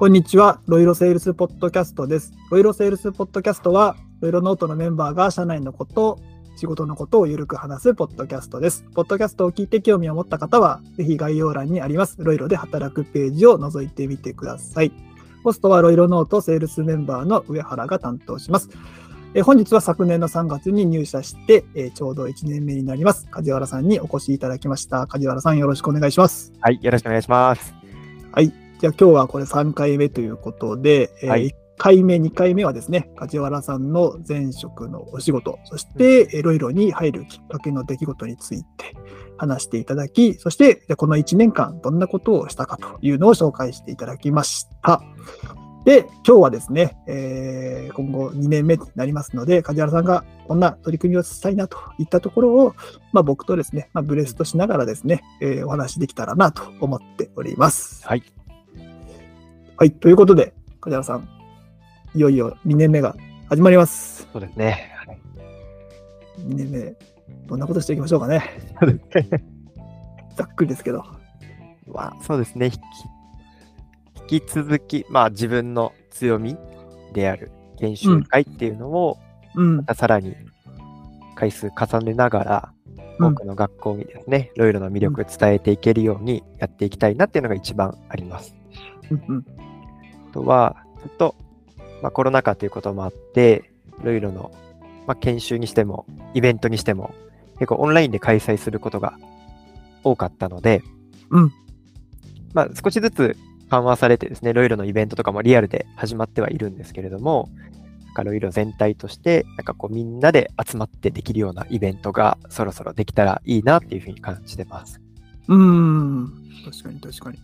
こんにちは。ロイロセールスポッドキャストです。ロイロセールスポッドキャストは、ロイロノートのメンバーが社内のこと、仕事のことをゆるく話すポッドキャストです。ポッドキャストを聞いて興味を持った方は、ぜひ概要欄にあります、ロイロで働くページを覗いてみてください。ホストはロイロノートセールスメンバーの上原が担当します。えー本日は昨年の3月に入社して、えーちょうど1年目になります。梶原さんにお越しいただきました。梶原さんよろしくお願いします。はい、よろしくお願いします。はい。じゃあ今日はこれ3回目ということで、えーはい1回目、2回目はですね、梶原さんの前職のお仕事、そしていろいろに入るきっかけの出来事について話していただき、そしてこの1年間どんなことをしたかというのを紹介していただきました。で、今日はですね、えー今後2年目になりますので、梶原さんがこんな取り組みをしたいなといったところを、まあ、僕とですね、まあ、ブレストしながらですね、えーお話しできたらなと思っております。はい。はい、ということで、梶原さん、いよいよ2年目が始まります。そうですね。2年目、どんなことしていきましょうかね。ざっくりですけど。まあ、そうですね。引き引き続き、まあ、自分の強みである研修会っていうのを、うんま、たさらに回数重ねながら、うん多くの学校にですね、いろいろな魅力を伝えていけるようにやっていきたいなっていうのが一番あります。うんうんあとは、ずっと、まあ、コロナ禍ということもあって、いろいろの、まあ、研修にしても、イベントにしても、結構オンラインで開催することが多かったので、うんまあ、少しずつ緩和されてですね、いろいろのイベントとかもリアルで始まってはいるんですけれども、なんかいろいろ全体として、なんかこうみんなで集まってできるようなイベントがそろそろできたらいいなっていうふうに感じてます。うーん、確かに確かに。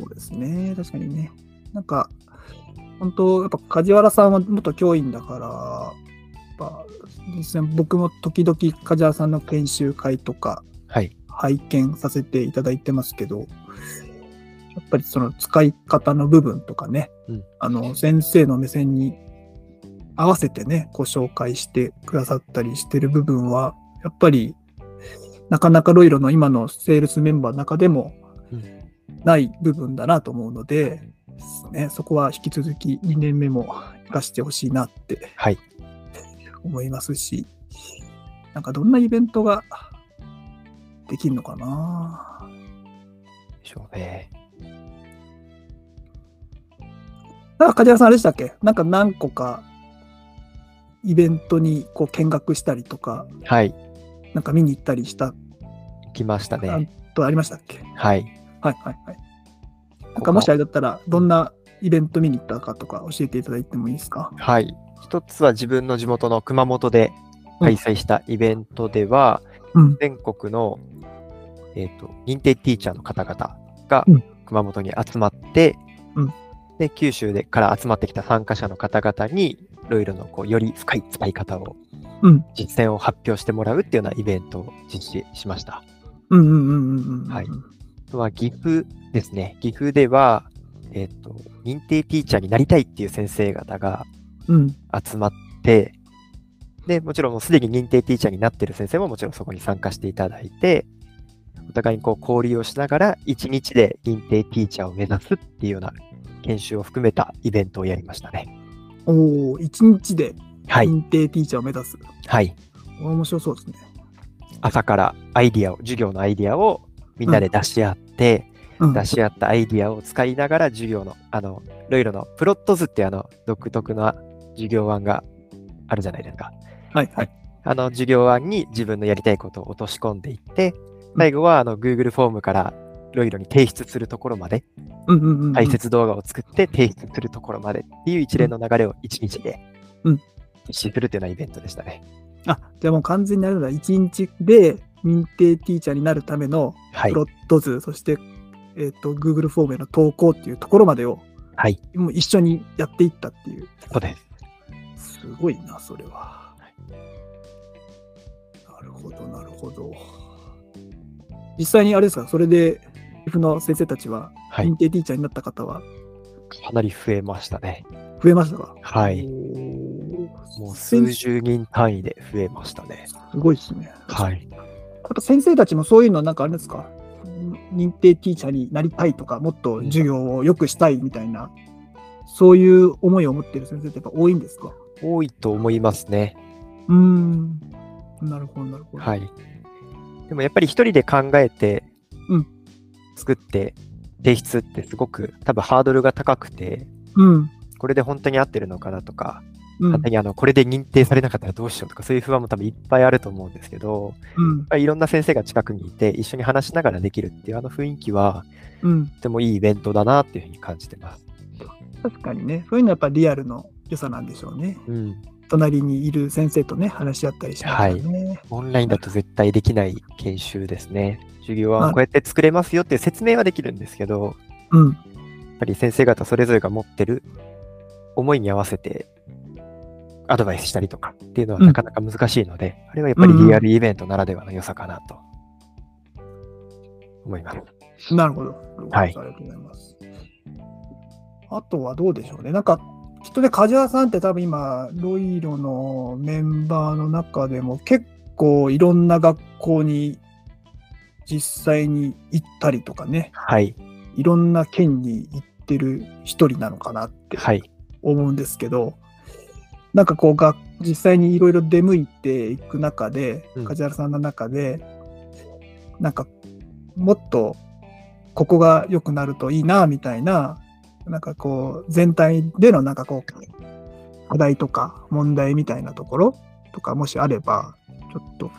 そうですね、確かにね。なんか、本当、やっぱ梶原さんは元教員だから、やっぱ実際僕も時々梶原さんの研修会とかはい。拝見させていただいてますけど、やっぱりその使い方の部分とかね、うんあの先生の目線に合わせてね、ご紹介してくださったりしてる部分は、やっぱりなかなかロイロの今のセールスメンバーの中でもうんない部分だなと思うので、ね、そこは引き続き2年目も活かしてほしいなってはい。思いますし、なんかどんなイベントができるのかなでしょうね。なんか梶原さんあれでしたっけ？なんか何個かイベントにこう見学したりとか、はい。なんか見に行ったりした行きましたあね。とありましたっけ？はい。はいはいはい。なんかもしあれだったら、どんなイベント見に行ったかとか教えていただいてもいいですか？はい。一つは自分の地元の熊本で開催したイベントでは、うん。全国の、えっと認定ティーチャーの方々がうん熊本に集まって、うんで九州でから集まってきた参加者の方々にいろいろのこうより深い使い方をうん。実践を発表してもらうっていうようなイベントを実施しました。うんうんうんうんうん。はいあとは岐阜ですね。岐阜では、えっと認定ティーチャーになりたいっていう先生方がうん。集まって、で、もちろんもうすでに認定ティーチャーになってる先生ももちろんそこに参加していただいて、お互いにこう交流をしながら、1日で認定ティーチャーを目指すっていうような研修を含めたイベントをやりましたね。おお、一日ではい。認定ティーチャーを目指す。はい。面白そうですね。朝からアイディアを、授業のアイディアをみんなで出し合って、うん。出し合ったアイディアを使いながら授業の、あの、いろいろのプロット図ってあの、独特な授業案があるじゃないですか。はいはい。あの授業案に自分のやりたいことを落とし込んでいって、最後はあの Google フォームからいろいろに提出するところまで、うんうんうんうん。解説動画を作って提出するところまでっていう一連の流れを1日でうん実施するというようなイベントでしたね。あ、じゃあもう完全にあれだ、一日で認定ティーチャーになるためのはいプ。ロット図、そして、えっ、と、Google フォームへの投稿っていうところまでを、はい。もう一緒にやっていったっていう。そうです。すごいな、それは。なるほど、なるほど。実際にあれですか、それで、岐阜の先生たちは、はい認。定ティーチャーになった方は？かなり増えましたね。増えましたか？はい。もう先数十人単位で増えましたね。すごいですね。はい。ぱ先生たちもそういうのなんかあれですか？認定ティーチャーになりたいとか、もっと授業を良くしたいみたいな、そういう思いを持っている先生ってやっぱ多いんですか？多いと思いますね。うーん。なるほど、なるほど。はい。でもやっぱり一人で考えてうん、作って提出ってすごく多分ハードルが高くて、うん。これで本当に合ってるのかなとか、うにあの、これで認定されなかったらどうしようとか、そういう不安も多分いっぱいあると思うんですけど、うんいろんな先生が近くにいて、一緒に話しながらできるっていうあの雰囲気は、うん。とてもいいイベントだなっていうふうに感じてます。確かにね、そういうのはやっぱリアルの良さなんでしょうね。うん。隣にいる先生とね、話し合ったりしながらね。オンラインだと絶対できない研修ですね。授業ははいこうやって作れますよっていう説明はできるんですけど、うん。やっぱり先生方それぞれが持ってる思いに合わせてアドバイスしたりとかっていうのはうんなかなか難しいので、あれはやっぱりリアルイベントならではの良さかなと思います。なるほど。はいありがとうございます。あとはどうでしょうね。なんか、きっとね、梶原さんって多分今、ロイロのメンバーの中でも結構いろんな学校に実際に行ったりとかね、はい。いろんな県に行ってる一人なのかなってはい。思うんですけど、なんかこうが実際にいろいろ出向いていく中で、うん梶原さんの中で、なんかもっとここが良くなるといいなみたいな、なんかこう全体でのなんかこう課題とか問題みたいなところとかもしあれば、ちょっと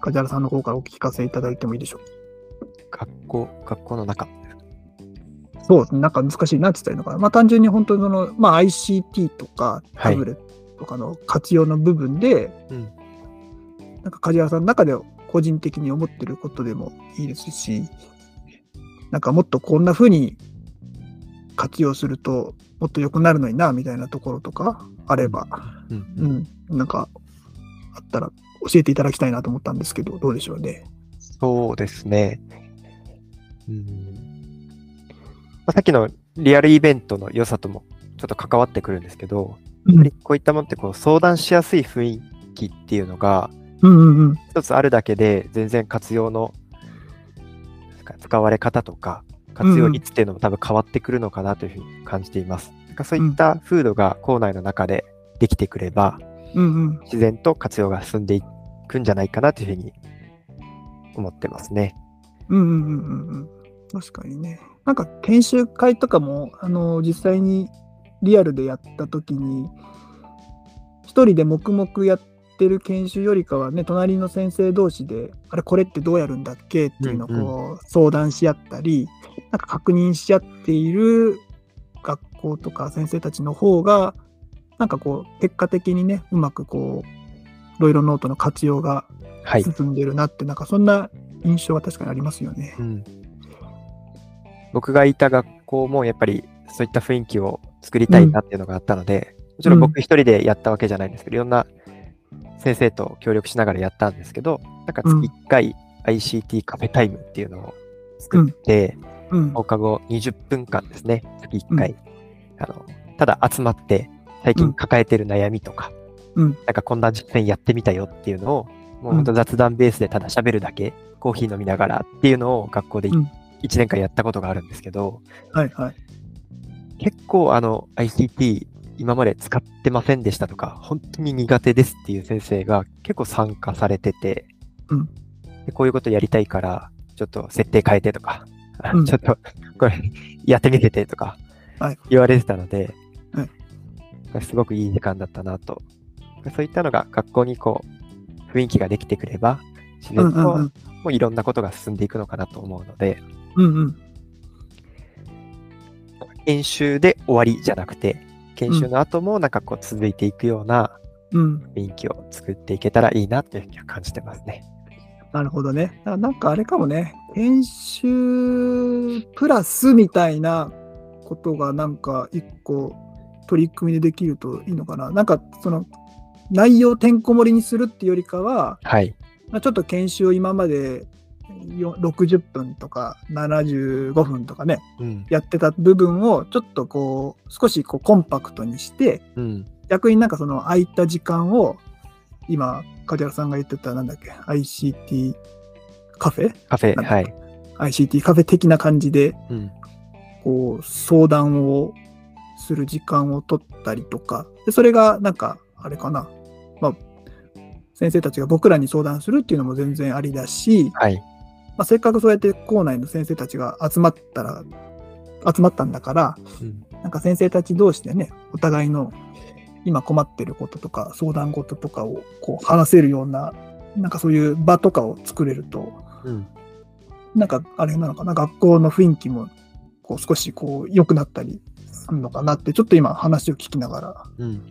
梶原さんの方からお聞かせいただいてもいいでしょうか。学校、学校の中。そうなんか難しいなって言ったらいいのかな。まあ単純に本当にその、まあ ICT とかはいタブレットとかの活用の部分で、うん。なんか梶原さんの中で個人的に思ってることでもいいですし、なんかもっとこんな風に活用するともっと良くなるのにな、みたいなところとかあれば、うんううんん、なんかあったら教えていただきたいなと思ったんですけど、どうでしょうね。そうですね。うんまあさっきのリアルイベントの良さともちょっと関わってくるんですけど、ぱりこういったものってこう相談しやすい雰囲気っていうのが。一つあるだけで全然活用の使われ方とか活用率っていうのも多分変わってくるのかなというふうに感じています。なんかそういった風土が校内の中でできてくればうんうん。自然と活用が進んでいくんじゃないかなというふうに思ってますね。うんうんうんうんうん。確かにね。なんか研修会とかも、あの、実際にリアルでやったときに、一人で黙々やってる研修よりかはね、隣の先生同士で、あれ、これってどうやるんだっけっていうのをうんこう相談し合ったり、なんか確認し合っている学校とか先生たちの方が、なんかこう、結果的にね、うまくこう、ロイロノートの活用がはい。進んでるなって、なんかそんな印象は確かにありますよね。うん、僕がいた学校もやっぱりそういった雰囲気を作りたいなっていうのがあったので、もちろん僕一人でやったわけじゃないんですけど、いろんな先生と協力しながらやったんですけど、なんか月うん。1回 ICT カフェタイムっていうのを作って、うん。放課後20分間ですね、月1回、あの、ただ集まって最近抱えてる悩みとか、うん。なんかこんな実践やってみたよっていうのを、もう本当雑談ベースでただ喋るだけ、コーヒー飲みながらっていうのを学校でうん。1年間やったことがあるんですけど、はいはい。結構あの ICT 今まで使ってませんでしたとか、本当に苦手ですっていう先生が結構参加されてて、うんでこういうことやりたいから、ちょっと設定変えてとか、あうん ちょっとこれやってみせてとかはい言われてたので、はいすごくいい時間だったなと。そういったのが学校にこう雰囲気ができてくれば、自然と。もういろんなことが進んでいくのかなと思うので、うんうん。研修で終わりじゃなくて、研修の後もなんかこう続いていくようなうん。雰囲気を作っていけたらいいなというふうには感じてますね。なるほどね。あなんかあれかもね。研修プラスみたいなことがなんか一個取り組みでできるといいのかな。なんかその内容てんこ盛りにするっていうよりかは、はい。まあ、ちょっと研修を今までよ60分とか75分とかね、うん。やってた部分をちょっとこう少しこうコンパクトにして、うん。逆になんかその空いた時間を今梶原さんが言ってたなんだっけ ICT カフェ？カフェ、はい。ICT カフェ的な感じで、うん。こう、相談をする時間を取ったりとか、でそれがなんか、あれかな、まあ、先生たちが僕らに相談するっていうのも全然ありだし、はい。まあ、せっかくそうやって校内の先生たちが集まったら、集まったんだから、うん。なんか先生たち同士でね、お互いの今困ってることとか、相談事とかをこう話せるような、なんかそういう場とかを作れると、うん。なんかあれなのかな、学校の雰囲気もこう少しこう良くなったりするのかなって、ちょっと今話を聞きながらうん。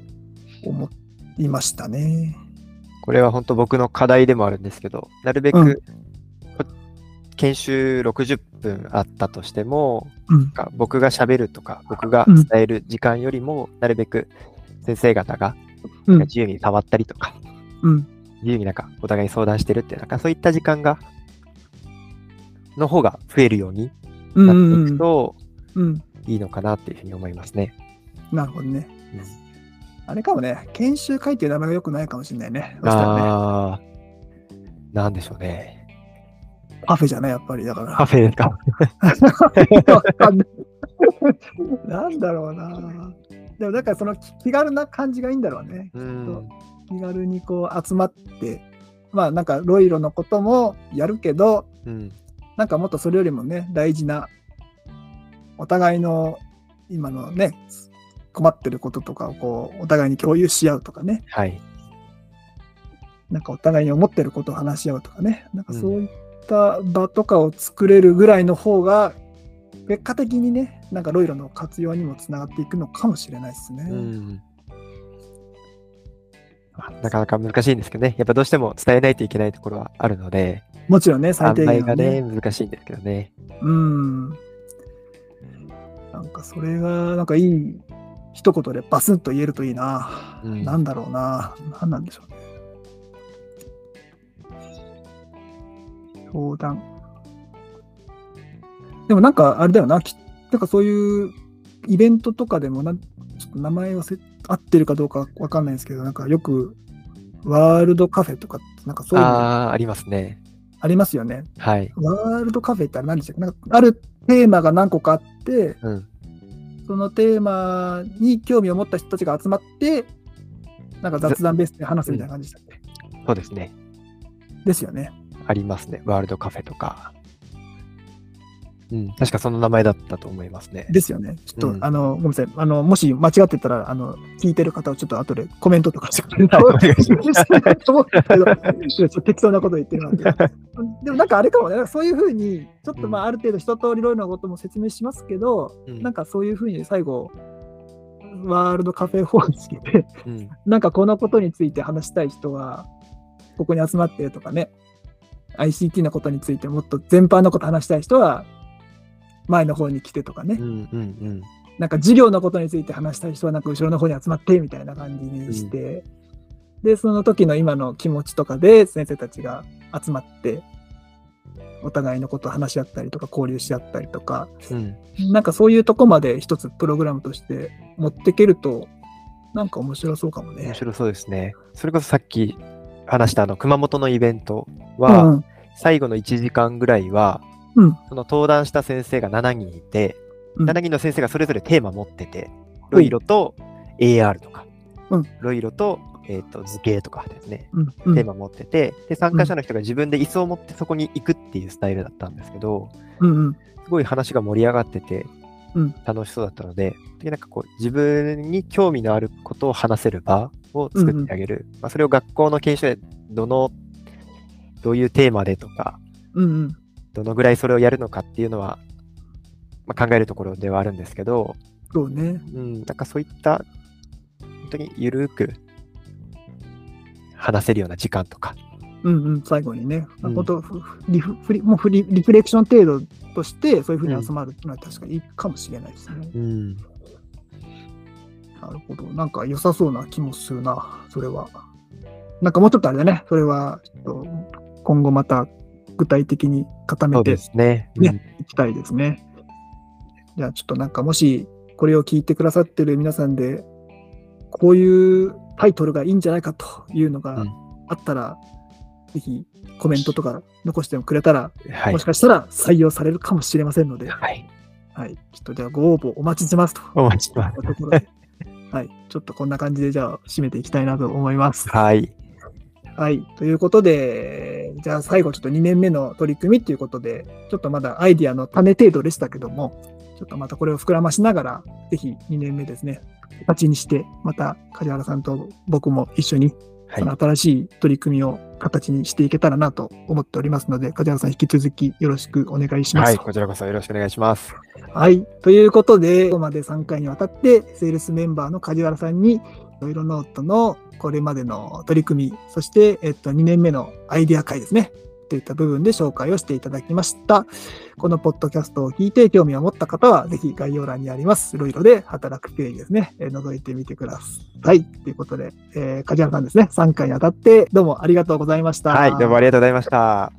思いましたね。これは本当僕の課題でもあるんですけど、なるべうん研修60分あったとしても、うんなん。か僕が喋るとか、僕がうん伝える時間よりも、なるべく先生方がうん自由に触ったりとか、うん。自由になんかお互い相談してるっていう、なんかそういった時間が、の方が増えるようにうん。なっていうん。くとうん。いいのかなっていうふうに思いますね。なるほどね。うんあれかもね、研修会っていう名前が良くないかもしれないね。そしたらね、ああ、なんでしょうね。パフェじゃない、やっぱり。だから。カフェですか。なんだろうな。でも、だからその気気軽な感じがいいんだろうね。うん。気軽にこう集まって、まあなんかロイロのこともやるけど、うん。なんかもっとそれよりもね、大事な、お互いの今のね、困ってることとかをこう、お互いに共有し合うとかね、はい。なんかお互いに思ってることを話し合うとかね、なんかそういった場とかを作れるぐらいの方が、結果的にね、なんかロイロの活用にもつながっていくのかもしれないですね。うん。なかなか難しいんですけどね。やっぱどうしても伝えないといけないところはあるので、もちろんね、最販低限は売がね、ね。難しいんですけどね。うん。なんかそれが、なんかいい一言でバスンと言えるといいな。うんなんだろうな。なんなんでしょうね。相談。でもなんかあれだよな。きなんかそういうイベントとかでもなん、ちょっと名前忘れ、合ってるかどうかわかんないですけど、なんかよくワールドカフェとかなんかそういうのああ、ありますね。ありますよね。はい。ワールドカフェってあれ何でしたっけ？なんかあるテーマが何個かあって、うん。そのテーマに興味を持った人たちが集まって、なんか雑談ベースで話すみたいな感じでしたっけ、そうですね。ですよね。ありますね。ワールドカフェとか。うん。確かその名前だったと思いますね。ですよね。ちょっと、うんあの、ごめんなさい。あの、もし間違ってたら、あの、聞いてる方はちょっと後でコメントとかしてくれると、は いお願いしますと思うんですけど、ちょっと適当なこと言ってるので。でもなんかあれかもね、そういうふうに、ちょっとまあある程度一通りいろいろなことも説明しますけど、うんなんかそういうふうに最後、ワールドカフェ方式で、うん。なんかこのことについて話したい人は、ここに集まってるとかね、ICT のことについてもっと全般のこと話したい人は、前の方に来てとかね、うん。うん。なんか授業のことについて話したい人は、なんか後ろの方に集まってみたいな感じにして、で、その時の今の気持ちとかで先生たちが集まって、お互いのことを話し合ったりとか交流し合ったりとか、うん。なんかそういうとこまで一つプログラムとして持っていけると、なんか面白そうかもね面。白そうですね。それこそさっき話したあの熊本のイベントうは、ん。最後の1時間ぐらいは、うん。その登壇した先生が7人いて、うん。7人の先生がそれぞれテーマ持ってて、ロイロと AR とか、うん。ロイロと,、えー、と図形とかですね、テーマ持ってて、で、参加者の人が自分で椅子を持ってそこに行くっていうスタイルだったんですけど、うん。うん。すごい話が盛り上がっててうん、楽しそうだったので、でなんかこう自分に興味のあることを話せる場を作ってあげる。まあ、それを学校の研修でどの、どういうテーマでとか、うんうんどのぐらいそれをやるのかっていうのは、まあ、考えるところではあるんですけど、そうね。うん、なんかそういった、本当にゆるーく話せるような時間とか、うんうん、最後にね、うん本当ふリフもうフリリフレクション程度として、そういうふうに集まるっていうのは確かにいいかもしれないですね。うん、なるほど。なんか良さそうな気もするな、それは。なんかもうちょっとあれだね、それはちょっと今後また具体的に固めてね。ねいきたいですね。じゃあちょっとなんかもしこれを聞いてくださってる皆さんで、こういうタイトルがいいんじゃないかというのがうんあったら、ぜひコメントとか残してもくれたら、はいもし。かしたら採用されるかもしれませんので、はい。はい。ちょっとじゃあご応募お待ちしてますと。お待ちしてます。ところで はい。ちょっとこんな感じでじゃあ締めていきたいなと思います。はい。はい。ということで、じゃあ最後ちょっと2年目の取り組みということで、ちょっとまだアイディアの種程度でしたけども、ちょっとまたこれを膨らましながら、ぜひ2年目ですね、形にして、また梶原さんと僕も一緒に、はい。新しい取り組みを形にしていけたらなと思っておりますので、梶原さん引き続きよろしくお願いします。はい。こちらこそよろしくお願いします。はい。ということで、ここまで3回にわたって、セールスメンバーの梶原さんに、ロイロノートのこれまでの取り組み、そして、えっと、2年目のアイデア会ですね。といった部分で紹介をしていただきました。このポッドキャストを聞いて興味を持った方は、ぜひ概要欄にあります、いろいろで働くページですね、えー覗いてみてください。ということで、えー、梶原さんですね、3回にあたってどうもありがとうございました。はい。どうもありがとうございました。